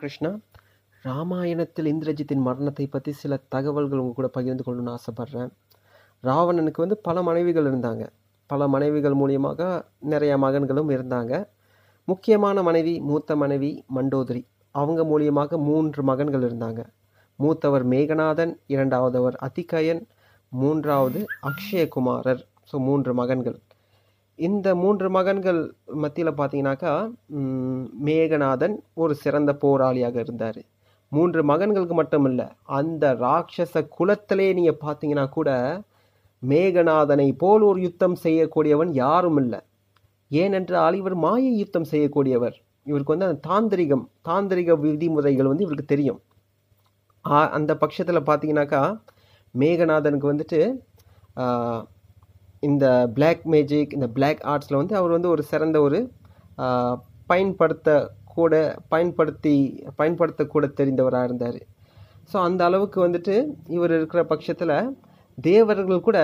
கிருஷ்ணா ராமாயணத்தில் இந்திரஜித்தின் மரணத்தை பற்றி சில தகவல்கள் உங்கள் கூட பகிர்ந்து கொள்ளணும்னு ஆசைப்பட்றேன். ராவணனுக்கு வந்து பல மனைவிகள் இருந்தாங்க. பல மனைவிகள் மூலியமாக நிறைய மகன்களும் இருந்தாங்க. முக்கியமான மனைவி மூத்த மனைவி மண்டோதரி அவங்க மூலியமாக மூன்று மகன்கள் இருந்தாங்க. மூத்தவர் மேகநாதன் இரண்டாவதவர் அதிகயன் மூன்றாவது அக்ஷயகுமாரர். ஸோ மூன்று மகன்கள். இந்த மூன்று மகன்கள் மத்தியில் பார்த்தீங்கன்னாக்கா மேகநாதன் ஒரு சிறந்த போராளியாக இருந்தார். மூன்று மகன்களுக்கு மட்டும் இல்லை அந்த ராட்சச குலத்திலே நீங்கள் பார்த்தீங்கன்னா கூட மேகநாதனை போல் ஒரு யுத்தம் செய்யக்கூடியவன் யாரும் இல்லை ஏனென்றால் இவர் மாயை யுத்தம் செய்யக்கூடியவர். இவருக்கு வந்து அந்த தாந்திரிகம் தாந்திரிக விதிமுறைகள் வந்து இவருக்கு தெரியும். அந்த பட்சத்தில் பார்த்தீங்கன்னாக்கா மேகநாதனுக்கு வந்துட்டு இந்த பிளாக் மேஜிக் இந்த பிளாக் ஆர்ட்ஸில் வந்து அவர் வந்து ஒரு சிறந்த ஒரு பயன்படுத்த கூட பயன்படுத்தி பயன்படுத்தக்கூட தெரிந்தவராக இருந்தார். ஸோ அந்த அளவுக்கு வந்துட்டு இவர் இருக்கிற பட்சத்தில் தேவர்கள் கூட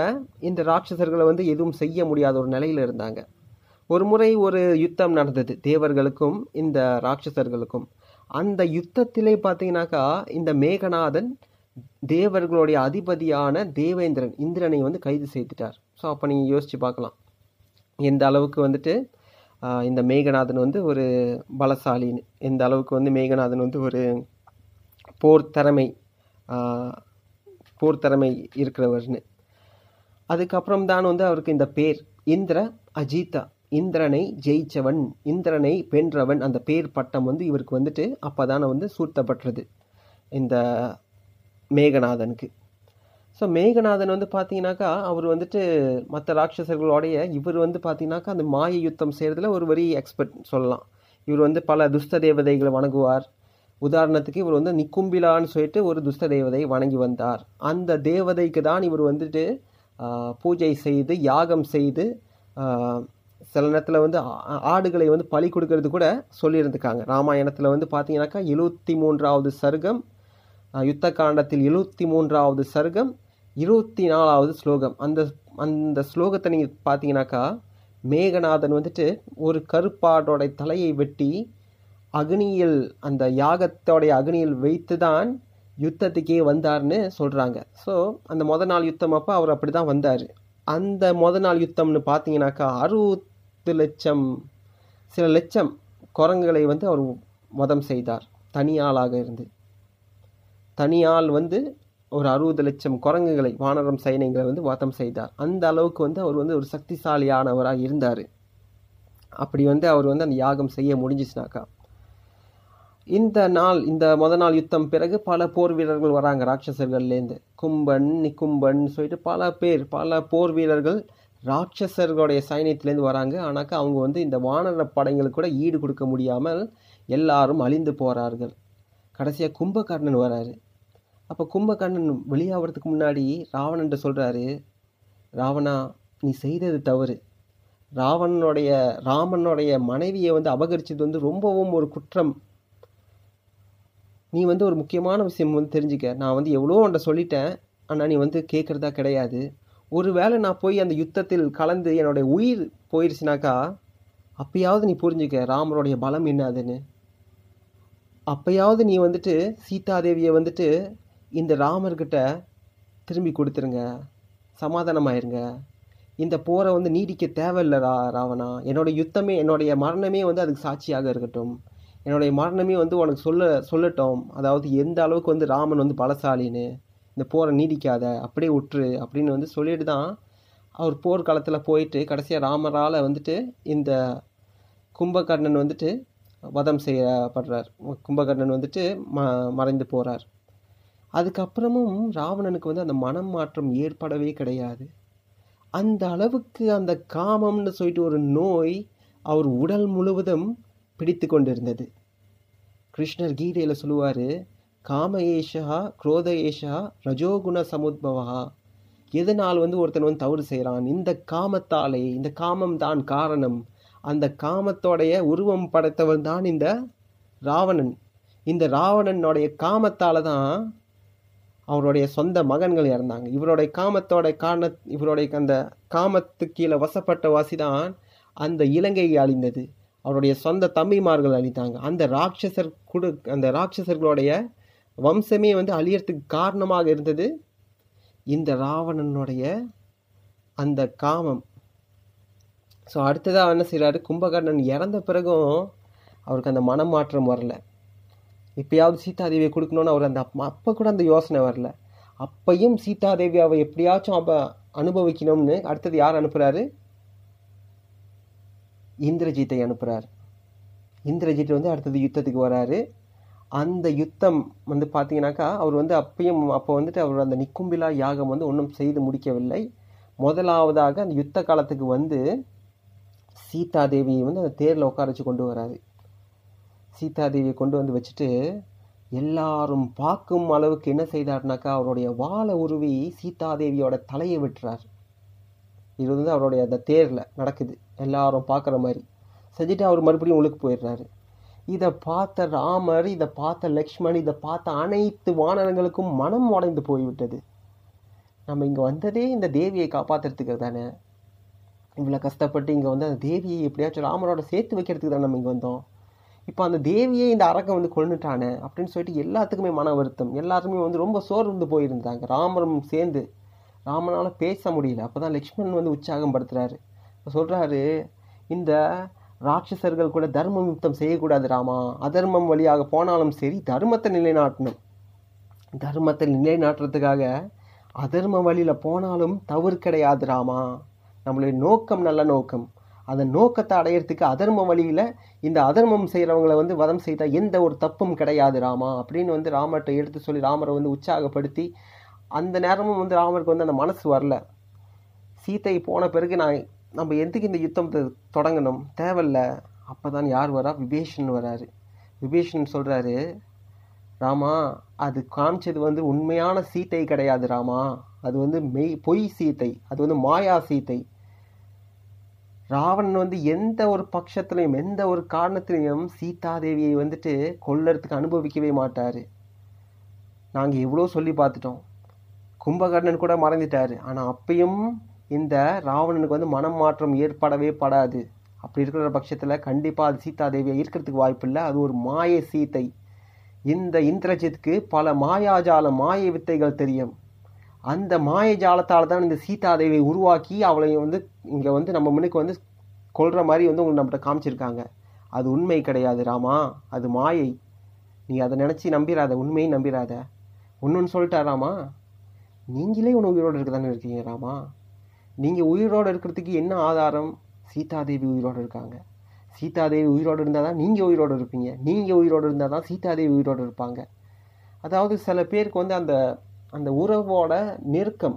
இந்த ராட்சசர்களை வந்து எதுவும் செய்ய முடியாத ஒரு நிலையில் இருந்தாங்க. ஒரு முறை ஒரு யுத்தம் நடந்தது தேவர்களுக்கும் இந்த ராட்சசர்களுக்கும். அந்த யுத்தத்திலே பார்த்தீங்கன்னாக்கா இந்த மேகநாதன் தேவர்களுடைய அதிபதியான தேவேந்திரன் இந்திரனை வந்து கைது செய்துட்டார். ஸோ அப்போ நீங்கள் யோசித்து பார்க்கலாம். எந்த அளவுக்கு வந்துட்டு இந்த மேகநாதன் வந்து ஒரு பலசாலின்னு எந்த அளவுக்கு வந்து மேகநாதன் வந்து ஒரு போர் திறமை போர் திறமை இருக்கிறவர்னு. அதுக்கப்புறம் தான் வந்து அவருக்கு இந்த பேர் இந்திர அஜிதா இந்திரனை ஜெயிச்சவன் இந்திரனை வென்றவன் அந்த பேர் பட்டம் வந்து இவருக்கு வந்துட்டு அப்போதானே வந்து சூட்டப்பட்டுறது இந்த மேகநாதனுக்கு. ஸோ மேகநாதன் வந்து பார்த்தீங்கன்னாக்கா அவர் வந்துட்டு மற்ற ராட்சசர்களோடைய இவர் வந்து பார்த்தீங்கன்னாக்கா அந்த மாய யுத்தம் செய்கிறதுல ஒரு வெரி எக்ஸ்பர்ட் சொல்லலாம். இவர் வந்து பல துஷ்ட தேவதைகளை வணங்குவார். உதாரணத்துக்கு இவர் வந்து நிக்கும்பிலான்னு சொல்லிட்டு ஒரு துஷ்ட தேவதை வணங்கி வந்தார். அந்த தேவதைக்கு தான் இவர் வந்துட்டு பூஜை செய்து யாகம் செய்து சில நேரத்தில் வந்து ஆடுகளை வந்து பலி கொடுக்கறது கூட சொல்லியிருந்துக்காங்க ராமாயணத்தில் வந்து பார்த்தீங்கன்னாக்கா எழுபத்தி மூன்றாவது சர்க்கம் யுத்த காண்டத்தில் எழுபத்தி மூன்றாவது சர்க்கம் இருபத்தி நாலாவது ஸ்லோகம். அந்த அந்த ஸ்லோகத்தை நீங்கள் பார்த்தீங்கன்னாக்கா மேகநாதன் வந்துட்டு ஒரு கருப்பாடோட தலையை வெட்டி அக்னியில் அந்த யாகத்தோடைய அக்னியில் வைத்து தான் யுத்தத்துக்கே வந்தார்னு சொல்கிறாங்க ஸோ அந்த மொத நாள் யுத்தம் அப்போ அவர் அப்படி தான் வந்தார். அந்த மொத நாள் யுத்தம்னு பார்த்தீங்கன்னாக்கா அறுபத்து லட்சம் சில லட்சம் குரங்குகளை வந்து அவர் மதம் செய்தார். தனியாளாக இருந்து. தனியாள் வந்து ஒரு அறுபது லட்சம் குரங்குகளை வானரம் சைனைகளை வந்து வாத்தம் செய்தார். அந்த அளவுக்கு வந்து அவர் வந்து ஒரு சக்திசாலியானவராக இருந்தார். அப்படி வந்து அவர் வந்து அந்த யாகம் செய்ய முடிஞ்சிச்சுனாக்கா. இந்த நாள் இந்த முத நாள் யுத்தம் பிறகு பல போர் வீரர்கள் வராங்க ராட்சசர்கள்லேருந்து கும்பன் நிக்கும்பன் சொல்லிட்டு பல பேர் பல போர் வீரர்கள் ராட்சசர்களுடைய சைனியத்திலேருந்து வராங்க. ஆனாக்கா அவங்க வந்து இந்த வானர படைங்களுக்கு கூட ஈடு கொடுக்க முடியாமல் எல்லாரும் அழிந்து போகிறார்கள் கடைசியாக கும்பகர்ணன் வராரு. அப்போ கும்பகர்ணன் வெளியாகிறதுக்கு முன்னாடி ராவணன்ட்ட சொல்கிறாரு ராவணா நீ செய்தது தவறு. ராவணனுடைய ராமனுடைய மனைவியை வந்து அபகரிச்சது வந்து ரொம்பவும் ஒரு குற்றம். நீ வந்து ஒரு முக்கியமான விஷயம் வந்து தெரிஞ்சுக்க. நான் வந்து எவ்வளோ உன்ட்ட சொல்லிட்டேன் ஆனால் நீ வந்து கேட்குறதா கிடையாது. ஒருவேளை நான் போய் அந்த யுத்தத்தில் கலந்து என்னுடைய உயிர் போயிடுச்சுனாக்கா அப்பயாவது நீ புரிஞ்சுக்க ராமனுடைய பலம் என்னதுன்னு அப்பயாவது நீ வந்துட்டு சீதாதேவியை வந்துட்டு இந்த ராமர்கிட்ட திரும்பி கொடுத்துருங்க. சமாதானமாயிருங்க. இந்த போரை வந்து நீடிக்க தேவையில்லை ரா ராவணா. என்னோட யுத்தமே என்னுடைய மரணமே வந்து அதுக்கு சாட்சியாக இருக்கட்டும். என்னுடைய மரணமே வந்து உனக்கு சொல்ல சொல்லட்டும். அதாவது எந்த அளவுக்கு வந்து ராமன் வந்து பலசாலின்னு. இந்த போரை நீடிக்காத அப்படியே விட்டுரு அப்படின்னு வந்து சொல்லிட்டு தான் அவர் போர்க்காலத்தில் போயிட்டு கடைசியாக ராமரால் வந்துட்டு இந்த கும்பகர்ணன் வந்துட்டு வதம் செய்யப்படுறார். கும்பகர்ணன் வந்துட்டு ம மறைந்து போகிறார் அதுக்கப்புறமும் ராவணனுக்கு வந்து அந்த மனம் மாற்றம் ஏற்படவே கிடையாது. அந்த அளவுக்கு அந்த காமம்னு சொல்லிட்டு ஒரு நோய் அவர் உடல் முழுவதும் பிடித்து கொண்டிருந்தது. கிருஷ்ணர் கீதையில் சொல்லுவார் காம ஏஷா குரோத ஏஷா ரஜோகுண சமுத்பவா எதனால் வந்து ஒருத்தன் வந்து தவறு செய்கிறான் இந்த காமத்தாலே இந்த காமம் தான் காரணம். அந்த காமத்தோடைய உருவம் படைத்தவன் தான் இந்த ராவணன். இந்த ராவணனுடைய காமத்தால் தான் அவருடைய சொந்த மகன்கள் இறந்தாங்க. இவருடைய காமத்தோட காரண இவருடைய அந்த காமத்து கீழே வசப்பட்ட வாசி தான் அந்த இலங்கை அழிந்தது. அவருடைய சொந்த தம்பிமார்கள் அழித்தாங்க. அந்த ராட்சசர் குடு அந்த ராட்சசர்களுடைய வம்சமே வந்து அழியறதுக்கு காரணமாக இருந்தது. இந்த ராவணனுடைய அந்த காமம். ஸோ அடுத்ததாக என்ன செய்கிறாரு கும்பகர்ணன் இறந்த பிறகும் அவருக்கு அந்த மனமாற்றம் வரல. இப்பயாவது சீதாதேவியை கொடுக்கணும்னு அவர் அந்த அப்போ கூட அந்த யோசனை வரல. அப்பையும் சீதாதேவி அவ எப்படியாச்சும் அவ அனுபவிக்கணும்னு அடுத்தது யார் அனுப்புகிறாரு இந்திரஜித்தை அனுப்புகிறார் இந்திரஜித் வந்து அடுத்தது யுத்தத்துக்கு வராரு. அந்த யுத்தம் வந்து பார்த்தீங்கன்னாக்கா அவர் வந்து அப்பயும் அப்போ வந்துட்டு அவர் அந்த நிக்கும்பிலா யாகம் வந்து ஒன்றும் செய்து முடிக்கவில்லை. முதலாவதாக அந்த யுத்த காலத்துக்கு வந்து சீதாதேவியை வந்து அந்த தேரில் உட்கார வச்சு கொண்டு வராரு. சீதாதேவியை கொண்டு வந்து வச்சுட்டு எல்லாரும் பார்க்கும் அளவுக்கு என்ன செய்தார்னாக்கா அவருடைய வாழை உருவி சீதாதேவியோட தலையை விட்டுறார். இது வந்து அவருடைய அந்த தேரில் நடக்குது. எல்லாரும் பார்க்குற மாதிரி. செஞ்சுட்டு அவர் மறுபடியும் உழுக்கு போயிடுறாரு. இதை பார்த்த ராமர் இதை பார்த்த லக்ஷ்மண் இதை பார்த்த அனைத்து வானரங்களுக்கும் மனம் உடைந்து போய்விட்டது. நம்ம இங்கே வந்ததே இந்த தேவியை காப்பாற்றுறதுக்கு தானே இவ்வளோ கஷ்டப்பட்டு இங்கே வந்து அந்த தேவியை எப்படியாச்சும் ராமரோட சேர்த்து வைக்கிறதுக்கு தான் நம்ம இங்கே வந்தோம்? இப்போ அந்த தேவியே இந்த அரக்கன் வந்து கொண்டுட்டானே அப்படின்னு சொல்லிட்டு எல்லாத்துக்குமே மன வருத்தம். எல்லாருமே வந்து ரொம்ப சோர்ந்து போயிருந்தாங்க. ராமரும் சேர்ந்து ராமனால் பேச முடியல. அப்போ தான் லக்ஷ்மணன் வந்து உற்சாகம் படுத்துறாரு. இப்போ சொல்கிறாரு இந்த ராட்சசர்கள் கூட தர்மம் யுத்தம் செய்யக்கூடாது ராமா. அதர்மம் வழியாக போனாலும் சரி தர்மத்தை நிலைநாட்டணும். தர்மத்தை நிலைநாட்டுறதுக்காக அதர்ம வழியில் போனாலும் தவறு கிடையாது ராமா. நம்மளுடைய நோக்கம் நல்ல நோக்கம். அந்த நோக்கத்தை அடையிறதுக்கு அதர்ம வழியில் இந்த அதர்மம் செய்கிறவங்களை வந்து வதம் செய்தால் எந்த ஒரு தப்பும் கிடையாது ராமா அப்படின்னு வந்து ராமர்கிட்ட எடுத்து சொல்லி ராமரை வந்து உற்சாகப்படுத்தி அந்த நேரமும் வந்து ராமருக்கு வந்து அந்த மனசு வரல. சீத்தை போன பிறகு நான் நம்ம எதுக்கு இந்த யுத்தம் தொடங்கணும்? தேவையில்ல. அப்போ தான் யார் வரா? விபீஷன் வராரு. விபீஷன் சொல்கிறாரு ராமா அது காமிச்சது வந்து உண்மையான சீத்தை கிடையாது ராமா. அது வந்து மெய் பொய் சீத்தை. அது வந்து மாயா சீத்தை. ராவணன் வந்து எந்த ஒரு பட்சத்துலையும் எந்த ஒரு காரணத்திலையும் சீதாதேவியை வந்துட்டு கொல்லறதுக்கு அனுபவிக்கவே மாட்டார். நாங்கள் எவ்வளோ சொல்லி பார்த்துட்டோம். கும்பகர்ணன் கூட மறந்துட்டார். ஆனால் அப்பையும் இந்த ராவணனுக்கு வந்து மனம் மாற்றம் ஏற்படவே படாது. அப்படி இருக்கிற பட்சத்தில் கண்டிப்பாக அது சீதாதேவியை இருக்கிறதுக்கு வாய்ப்பு இல்லை. அது ஒரு மாய சீத்தை இந்த இந்திரஜித்துக்கு பல மாயாஜால மாய வித்தைகள் தெரியும். அந்த மாய ஜாலத்தால் தான் இந்த சீதாதேவியை உருவாக்கி அவளை வந்து இங்கே வந்து நம்ம முன்னுக்கு வந்து கொள்கிற மாதிரி வந்து உங்களுக்கு நம்மகிட்ட காமிச்சிருக்காங்க. அது உண்மை கிடையாது ராமா. அது மாயை. நீ அதை நினச்சி நம்பிராத உண்மையை நம்பிராத. ஒன்றுன்னு சொல்லிட்டா ராமா? நீங்களே உன் உயிரோடு இருக்க தானே இருக்கீங்க ராமா? நீங்கள் உயிரோடு இருக்கிறதுக்கு என்ன ஆதாரம்? சீதாதேவி உயிரோடு இருக்காங்க. சீதாதேவி உயிரோடு இருந்தால் தான் நீங்கள் உயிரோடு இருப்பீங்க. நீங்கள் உயிரோடு இருந்தால் தான் சீதாதேவி உயிரோடு இருப்பாங்க. அதாவது சில பேருக்கு வந்து அந்த அந்த உறவோட நெருக்கம்.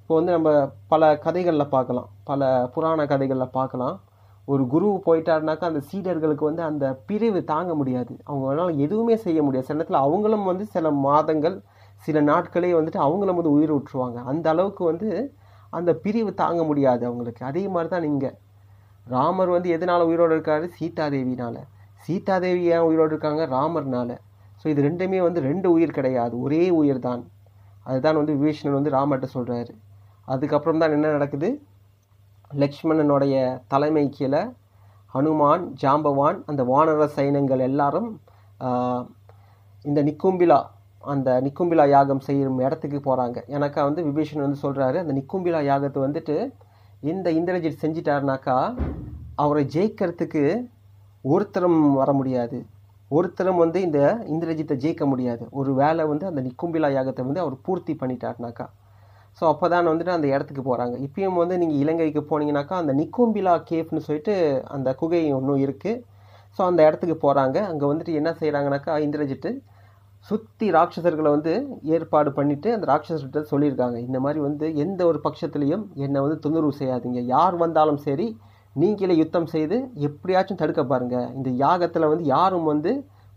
இப்போ வந்து நம்ம பல கதைகளில் பார்க்கலாம். பல புராண கதைகளில் பார்க்கலாம். ஒரு குரு போயிட்டாருனாக்கா அந்த சீடர்களுக்கு வந்து அந்த பிரிவு தாங்க முடியாது. அவங்களால எதுவுமே செய்ய முடியாது. சில நேரத்தில் அவங்களும் வந்து சில மாதங்கள் சில நாட்களே வந்துட்டு அவங்களும் வந்து உயிர் விட்டுருவாங்க அந்த அளவுக்கு வந்து அந்த பிரிவு தாங்க முடியாது அவங்களுக்கு. அதே மாதிரி தான் நீங்கள் ராமர் வந்து எதனால் உயிரோடு இருக்காரு? சீதாதேவினால். சீதாதேவி ஏன் உயிரோடு இருக்காங்க? ராமர்னால. ஸோ இது ரெண்டுமே வந்து ரெண்டு உயிர் கிடையாது. ஒரே உயிர் தான் அதுதான் வந்து விபீஷணன் வந்து ராமர்கிட்ட சொல்கிறாரு அதுக்கப்புறம் தான் என்ன நடக்குது? லக்ஷ்மணனுடைய தலைமை கீழே ஹனுமான் ஜாம்பவான் அந்த வானர சைனங்கள் எல்லாரும் இந்த நிக்கும்பிலா அந்த நிக்கும்பிலா யாகம் செய்யும் இடத்துக்கு போகிறாங்க எனக்கா வந்து விபீஷன் வந்து சொல்கிறாரு அந்த நிக்கும்பிலா யாகத்தை வந்துட்டு இந்த இந்திரஜித் செஞ்சிட்டாருனாக்கா அவரை ஜெயிக்கிறதுக்கு ஒருத்தரும் வர முடியாது. ஒருத்தரும் வந்து இந்த இந்திரஜித்தை ஜெயிக்க முடியாது. ஒரு வேலை வந்து அந்த நிக்கும்பிலா யாகத்தை வந்து அவர் பூர்த்தி பண்ணிட்டாருனாக்கா. ஸோ அப்போ தான் வந்துட்டு அந்த இடத்துக்கு போகிறாங்க இப்பயும் வந்து நீங்கள் இலங்கைக்கு போனீங்கன்னாக்கா அந்த நிக்கும்பிலா கேஃப்னு சொல்லிட்டு அந்த குகை ஒன்றும் இருக்குது ஸோ அந்த இடத்துக்கு போகிறாங்க அங்கே வந்துட்டு என்ன செய்கிறாங்கனாக்கா இந்திரஜித்து சுற்றி ராட்சசர்களை வந்து ஏற்பாடு பண்ணிவிட்டு அந்த ராட்சசர்கிட்ட சொல்லியிருக்காங்க. இந்த மாதிரி வந்து எந்த ஒரு பட்சத்துலேயும் என்னை வந்து தொந்தரவு செய்யாதீங்க. யார் வந்தாலும் சரி நீங்களே யுத்தம் செய்து எப்படியாச்சும் தடுக்க பாருங்கள் இந்த யாகத்தில் வந்து யாரும் வந்து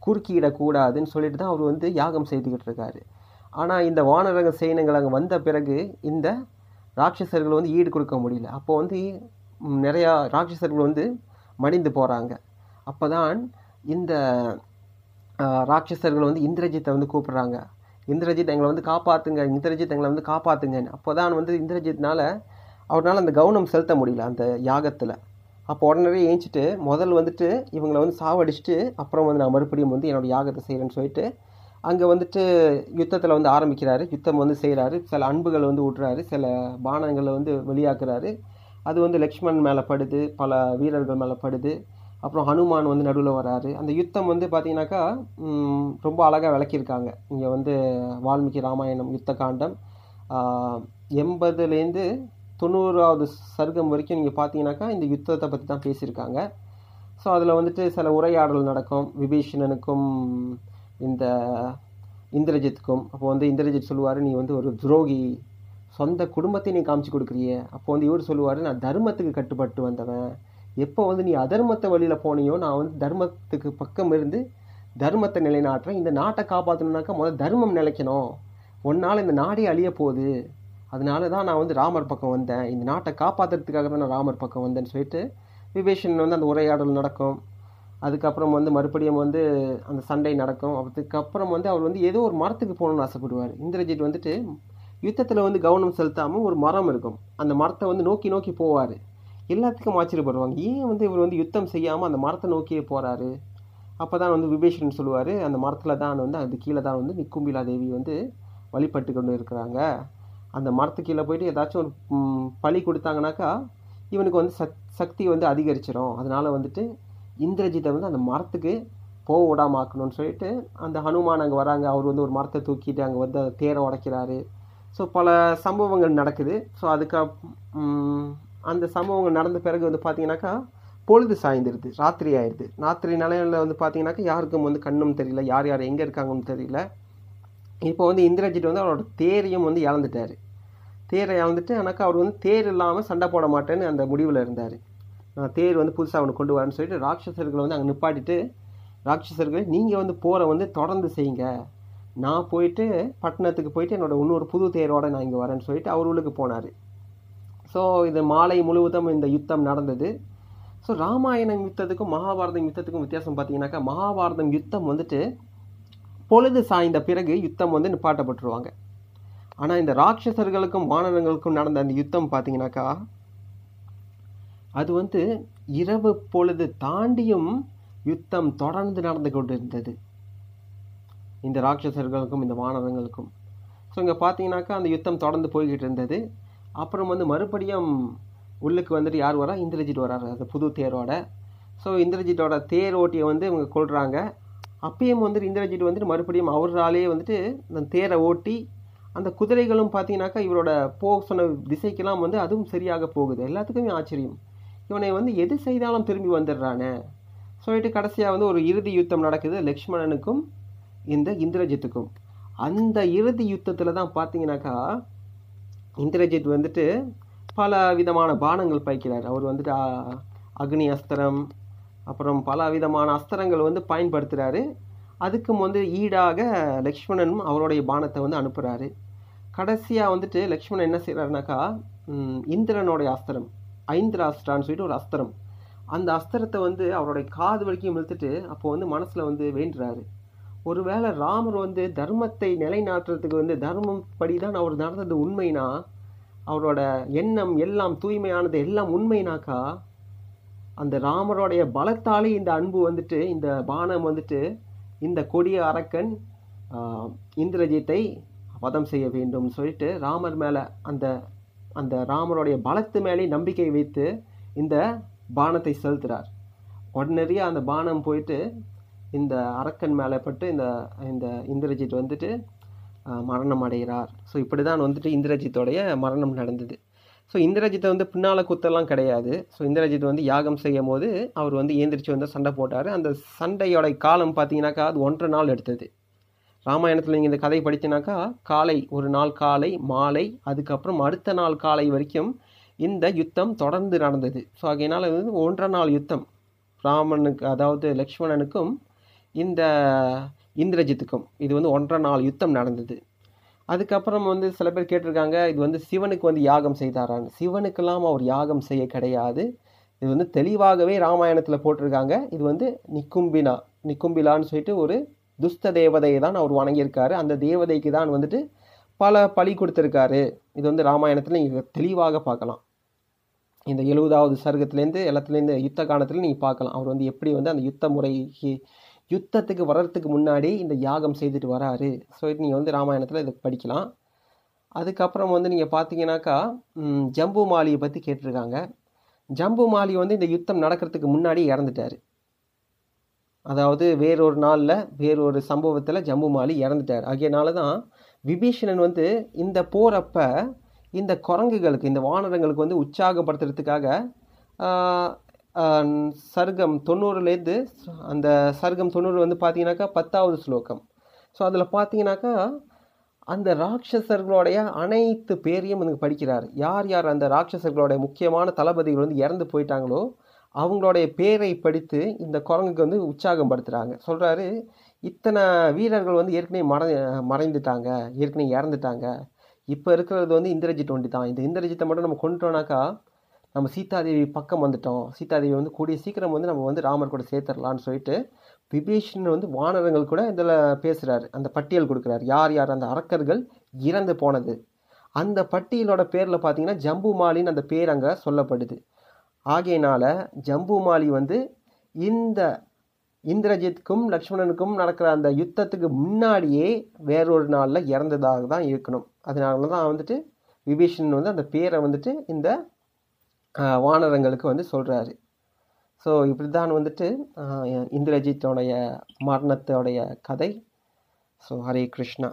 குறுக்கிடக்கூடாதுன்னு சொல்லிட்டு தான் அவர் வந்து யாகம் செய்துக்கிட்டு இருக்காரு. ஆனால் இந்த வானரக சைனங்கள் அங்கே வந்த பிறகு இந்த ராட்சசர்கள் வந்து ஈடு கொடுக்க முடியல. அப்போ வந்து நிறையா ராட்சசர்கள் வந்து மடிந்து போகிறாங்க அப்போ தான் இந்த ராட்சசர்கள் வந்து இந்திரஜித்தை வந்து கூப்பிட்றாங்க. இந்திரஜித் எங்களை வந்து காப்பாற்றுங்க இந்திரஜித் எங்களை வந்து காப்பாற்றுங்க அப்போ தான் வந்து இந்திரஜித்னால அவரால் அந்த கவனம் செலுத்த முடியல அந்த யாகத்தில். அப்போ உடனே ஏஞ்சிட்டு முதல் வந்துட்டு இவங்களை வந்து சாவடிச்சுட்டு அப்புறம் வந்து நான் மறுபடியும் வந்து என்னோடய யாகத்தை செய்கிறேன்னு சொல்லிட்டு அங்கே வந்துட்டு யுத்தத்தில் வந்து ஆரம்பிக்கிறாரு. யுத்தம் வந்து செய்கிறாரு சில அன்புகளை வந்து விட்றாரு சில பானங்களை வந்து வெளியாக்குறாரு. அது வந்து லக்ஷ்மண் மேலே படுது பல வீரர்கள் மேலே படுது. அப்புறம் ஹனுமான் வந்து நடுவில் வராரு. அந்த யுத்தம் வந்து பார்த்தீங்கன்னாக்கா ரொம்ப அழகாக விளக்கியிருக்காங்க. இங்கே வந்து வால்மீகி ராமாயணம் யுத்த காண்டம். எண்பதுலேருந்து தொண்ணூறாவது சர்க்கம் வரைக்கும் நீங்கள் பார்த்தீங்கன்னாக்கா இந்த யுத்தத்தை பற்றி தான் பேசியிருக்காங்க. ஸோ அதில் வந்துட்டு சில உரையாடல் நடக்கும். விபீஷணனுக்கும் இந்த இந்திரஜித்துக்கும். அப்போ வந்து இந்திரஜித் சொல்லுவார் நீ வந்து ஒரு துரோகி. சொந்த குடும்பத்தை நீ காமிச்சு கொடுக்குறிய. அப்போ வந்து இவர் சொல்லுவார் நான் தர்மத்துக்கு கட்டுப்பட்டு வந்தவன். எப்போ வந்து நீ அதர்மத்தை வழியில் போனியோ நான் வந்து தர்மத்துக்கு பக்கம் இருந்து தர்மத்தை நிலைநாட்டுறேன். இந்த நாட்டை காப்பாற்றணுன்னாக்கா முதல் தர்மம் நிலைக்கணும். ஒன்னால் இந்த நாடே அழிய போகுது. அதனால தான் நான் வந்து ராமர் பக்கம் வந்தேன். இந்த நாட்டை காப்பாற்றுறதுக்காக தான் நான் ராமர் பக்கம் வந்தேன்னு சொல்லிட்டு விபீஷன் வந்து அந்த உரையாடல் நடக்கும். அதுக்கப்புறம் வந்து மறுபடியும் வந்து அந்த சண்டை நடக்கும். அதுக்கப்புறம் வந்து அவர் வந்து ஏதோ ஒரு மரத்துக்கு போகணும்னு ஆசைப்படுவார். இந்திரஜித் வந்துட்டு யுத்தத்தில் வந்து கவனம் செலுத்தாமல் ஒரு மரம் இருக்கும். அந்த மரத்தை வந்து நோக்கி நோக்கி போவார். எல்லாத்துக்கும் ஆச்சரியப்படுவாங்க. ஏன் வந்து இவர் வந்து யுத்தம் செய்யாமல் அந்த மரத்தை நோக்கியே போகிறாரு அப்போ தான் வந்து விபீஷன் சொல்லுவார் அந்த மரத்தில் தான் வந்து அது கீழே தான் வந்து நிக்கும்பிலா தேவி வந்து வழிபட்டு கொண்டு இருக்கிறாங்க. அந்த மரத்து கீழே போயிட்டு ஏதாச்சும் ஒரு பழி கொடுத்தாங்கனாக்கா இவனுக்கு வந்து சக் சக்தி வந்து அதிகரிச்சிடும் அதனால வந்துட்டு இந்திரஜித்தை வந்து அந்த மரத்துக்கு போக விடாம ஆக்கணும்னு சொல்லிட்டு அந்த ஹனுமான் அங்கே வராங்க. அவர் வந்து ஒரு மரத்தை தூக்கிட்டு அங்கே வந்து தேரை உடைக்கிறாரு. ஸோ பல சம்பவங்கள் நடக்குது. ஸோ அதுக்கு அந்த சம்பவங்கள் நடந்த பிறகு வந்து பார்த்தீங்கன்னாக்கா பொழுது சாய்ந்துருது. ராத்திரி ஆயிடுது ராத்திரி நிலையில வந்து பார்த்தீங்கன்னாக்கா யாருக்கும் வந்து கண்ணும் தெரியல. யார் யார் எங்கே இருக்காங்கன்னு தெரியல. இப்போ வந்து இந்திரஜித் வந்து அவரோட தேரையும் வந்து இழந்துட்டார். தேரை இழந்துட்டு ஆனாக்கா அவர் வந்து தேர் இல்லாமல் சண்டை போட மாட்டேன்னு அந்த முடிவில் இருந்தார். நான் தேர் வந்து புதுசாக அவனை கொண்டு வரேன்னு சொல்லிட்டு ராட்சசர்களை வந்து அங்கே நிப்பாட்டிட்டு ராட்சசர்கள் நீங்கள் வந்து போகிற வந்து தொடர்ந்து செய்யுங்க. நான் போயிட்டு பட்டணத்துக்கு போயிட்டு என்னோடய இன்னொரு புது தேரோடு நான் இங்கே வரேன்னு சொல்லிட்டு அவர் உள்ளுக்கு போனார். ஸோ இது மாலை முழுவதும் இந்த யுத்தம் நடந்தது. ஸோ ராமாயணம் யுத்தத்துக்கும் மகாபாரதம் யுத்தத்துக்கும் வித்தியாசம் பார்த்தீங்கன்னாக்கா மகாபாரதம் யுத்தம் வந்துட்டு பொழுது சாய்ந்த பிறகு யுத்தம் வந்து நிப்பாட்டப்பட்டுருவாங்க. ஆனால் இந்த ராட்சசர்களுக்கும் வானரங்களுக்கும் நடந்த அந்த யுத்தம் பார்த்தீங்கன்னாக்கா அது வந்து இரவு பொழுது தாண்டியும் யுத்தம் தொடர்ந்து நடந்து கொண்டிருந்தது. இந்த ராட்சசர்களுக்கும் இந்த வானரங்களுக்கும். ஸோ இங்கே பார்த்தீங்கன்னாக்கா அந்த யுத்தம் தொடர்ந்து போய்கிட்டு இருந்தது. அப்புறம் வந்து மறுபடியும் உள்ளுக்கு வந்துட்டு யார் வரா? இந்திரஜித் வராரு. அந்த புது தேரோட. ஸோ இந்திரஜித்தோட தேர் ஓட்டியை வந்து இவங்க கொள்கிறாங்க அப்பயும் வந்துட்டு இந்திரஜித் வந்துட்டு மறுபடியும் அவராலே வந்துட்டு அந்த தேரை ஓட்டி அந்த குதிரைகளும் பார்த்தீங்கன்னாக்கா இவரோட போக சொன்ன திசைக்கெல்லாம் வந்து அதுவும் சரியாக போகுது. எல்லாத்துக்குமே ஆச்சரியம். இவனை வந்து எது செய்தாலும் திரும்பி வந்துடுறானே. சொல்லிட்டு கடைசியாக வந்து ஒரு இறுதி யுத்தம் நடக்குது லக்ஷ்மணனுக்கும் இந்த இந்திரஜித்துக்கும். அந்த இறுதி யுத்தத்தில் தான் பார்த்தீங்கன்னாக்கா இந்திரஜித் வந்துட்டு பல விதமான பானங்கள் பாய்க்கிறார் அவர் வந்துட்டு அக்னி அஸ்திரம் அப்புறம் பல விதமான அஸ்திரங்கள் வந்து பயன்படுத்துகிறாரு அதுக்கும் வந்து ஈடாக லக்ஷ்மணனும் அவருடைய பானத்தை வந்து அனுப்புகிறாரு கடைசியாக வந்துட்டு லக்ஷ்மணன் என்ன செய்கிறாருனாக்கா இந்திரனுடைய அஸ்திரம் ஐந்திராஸ்திரான்னு சொல்லிட்டு ஒரு அஸ்திரம். அந்த அஸ்திரத்தை வந்து அவருடைய காது வரைக்கும் இழுத்துட்டு அப்போ வந்து மனசில் வந்து வேண்டுறாரு. ஒருவேளை ராமர் வந்து தர்மத்தை நிலைநாட்டுறதுக்கு வந்து தர்மம் படி தான் அவர் நடந்தது உண்மைனா அவரோட எண்ணம் எல்லாம் தூய்மையானது எல்லாம் உண்மைனாக்கா அந்த ராமருடைய பலத்தாலே இந்த அன்பு வந்துட்டு இந்த பானம் வந்துட்டு இந்த கொடிய அரக்கன் இந்திரஜித்தை வதம் செய்ய வேண்டும் சொல்லிட்டு ராமர் மேலே அந்த அந்த ராமருடைய பலத்து மேலே நம்பிக்கை வைத்து இந்த பானத்தை செலுத்துகிறார் உடனடியாக அந்த பானம் போயிட்டு இந்த அரக்கன் மேலே பட்டு இந்த இந்த இந்திரஜித் வந்துட்டு மரணம் அடைகிறார். ஸோ இப்படி தான் வந்துட்டு இந்திரஜித்தோடைய மரணம் நடந்தது. ஸோ இந்திரஜித்தை வந்து பின்னால் குத்தெல்லாம் கிடையாது. ஸோ இந்திரஜித் வந்து யாகம் செய்யும் போது அவர் வந்து ஏந்திரிச்சு வந்து சண்டை போட்டார். அந்த சண்டையோட காலம் பார்த்தீங்கன்னாக்கா அது ஒன்றரை நாள் எடுத்தது. ராமாயணத்தில் நீங்கள் இந்த கதை படிச்சினாக்கா காலை ஒரு நாள் காலை மாலை அதுக்கப்புறம் அடுத்த நாள் காலை வரைக்கும் இந்த யுத்தம் தொடர்ந்து நடந்தது. ஸோ அதனால் வந்து ஒன்றரை நாள் யுத்தம். ராமனுக்கு அதாவது லக்ஷ்மணனுக்கும் இந்த இந்திரஜித்துக்கும் இது வந்து ஒன்றரை நாள் யுத்தம் நடந்தது. அதுக்கப்புறம் வந்து சில பேர் கேட்டிருக்காங்க இது வந்து சிவனுக்கு வந்து யாகம் செய்தாரான்னு சிவனுக்கெல்லாம் அவர் யாகம் செய்ய கிடையாது. இது வந்து தெளிவாகவே ராமாயணத்தில் போட்டிருக்காங்க. இது வந்து நிக்கும்பினா நிக்கும்பிலான்னு சொல்லிட்டு ஒரு துஸ்த தேவதையை தான் அவர் வணங்கியிருக்காரு. அந்த தேவதைக்கு தான் வந்துட்டு பல பலி கொடுத்துருக்காரு. இது வந்து ராமாயணத்தில் நீங்கள் தெளிவாக பார்க்கலாம். இந்த எழுபதாவது சர்க்கத்துலேருந்து எல்லாத்துலேருந்து யுத்த காலத்தில் நீங்கள் பார்க்கலாம். அவர் வந்து எப்படி வந்து அந்த யுத்த முறைக்கு யுத்தத்துக்கு வர்றதுக்கு முன்னாடி இந்த யாகம் செய்துட்டு வராரு. ஸோ இது நீங்கள் வந்து ராமாயணத்தில் இதை படிக்கலாம். அதுக்கப்புறம் வந்து நீங்கள் பார்த்தீங்கன்னாக்கா ஜம்பு மாலியை பற்றி கேட்டிருக்காங்க. ஜம்பு மாலி வந்து இந்த யுத்தம் நடக்கிறதுக்கு முன்னாடி இறந்துட்டார். அதாவது வேறொரு நாளில் வேறொரு சம்பவத்தில் ஜம்பு மாலி இறந்துட்டார். ஆகியனால தான் விபீஷணன் வந்து இந்த போகிறப்ப இந்த குரங்குகளுக்கு இந்த வானரங்களுக்கு வந்து உற்சாகப்படுத்துறதுக்காக சர்க்கம் தொண்ணூறுலேருந்து அந்த சர்க்கம் தொண்ணூறு வந்து பார்த்தீங்கன்னாக்கா பத்தாவது ஸ்லோகம். ஸோ அதில் பார்த்தீங்கன்னாக்கா அந்த ராட்சசர்களுடைய அனைத்து பேரையும் எனக்கு படிக்கிறார். யார் யார் அந்த ராட்சசர்களுடைய முக்கியமான தளபதிகள் வந்து இறந்து போயிட்டாங்களோ அவங்களுடைய பேரை படித்து இந்த குரங்குக்கு வந்து உற்சாகம் படுத்துகிறாங்க சொல்கிறாரு இத்தனை வீரர்கள் வந்து ஏற்கனவே மறை மறைந்துட்டாங்க ஏற்கனவே இறந்துட்டாங்க. இப்போ இருக்கிறது வந்து இந்திரஜித் ஒண்டி தான் இந்த இந்திரஜித்தை மட்டும் நம்ம கொண்டுட்டோம்னாக்கா நம்ம சீதாதேவி பக்கம் வந்துட்டோம். சீதாதேவி வந்து கூடிய சீக்கிரம் வந்து நம்ம வந்து ராமர் கூட சேர்த்துடலான்னு சொல்லிட்டு விபீஷன் வந்து வானரங்கள் கூட இதில் பேசுகிறாரு அந்த பட்டியல் கொடுக்குறாரு. யார் யார்? அந்த அரக்கர்கள் இறந்து போனது. அந்த பட்டியலோட பேரில் பார்த்தீங்கன்னா ஜம்புமாலின்னு அந்த பேர் அங்கே சொல்லப்படுது. ஆகையினால ஜம்புமாலி வந்து இந்த இந்திரஜித்துக்கும் லக்ஷ்மணனுக்கும் நடக்கிற அந்த யுத்தத்துக்கு முன்னாடியே வேறொரு நாளில் இறந்ததாக தான் இருக்கணும். அதனால தான் வந்துட்டு விபீஷன் வந்து அந்த பேரை வந்துட்டு இந்த வானரங்களுக்கு வந்து சொல்கிறாரு ஸோ இப்படி தான் வந்துட்டு இந்திரஜித்தோடைய மரணத்தோடைய கதை. ஸோ ஹரே கிருஷ்ணா.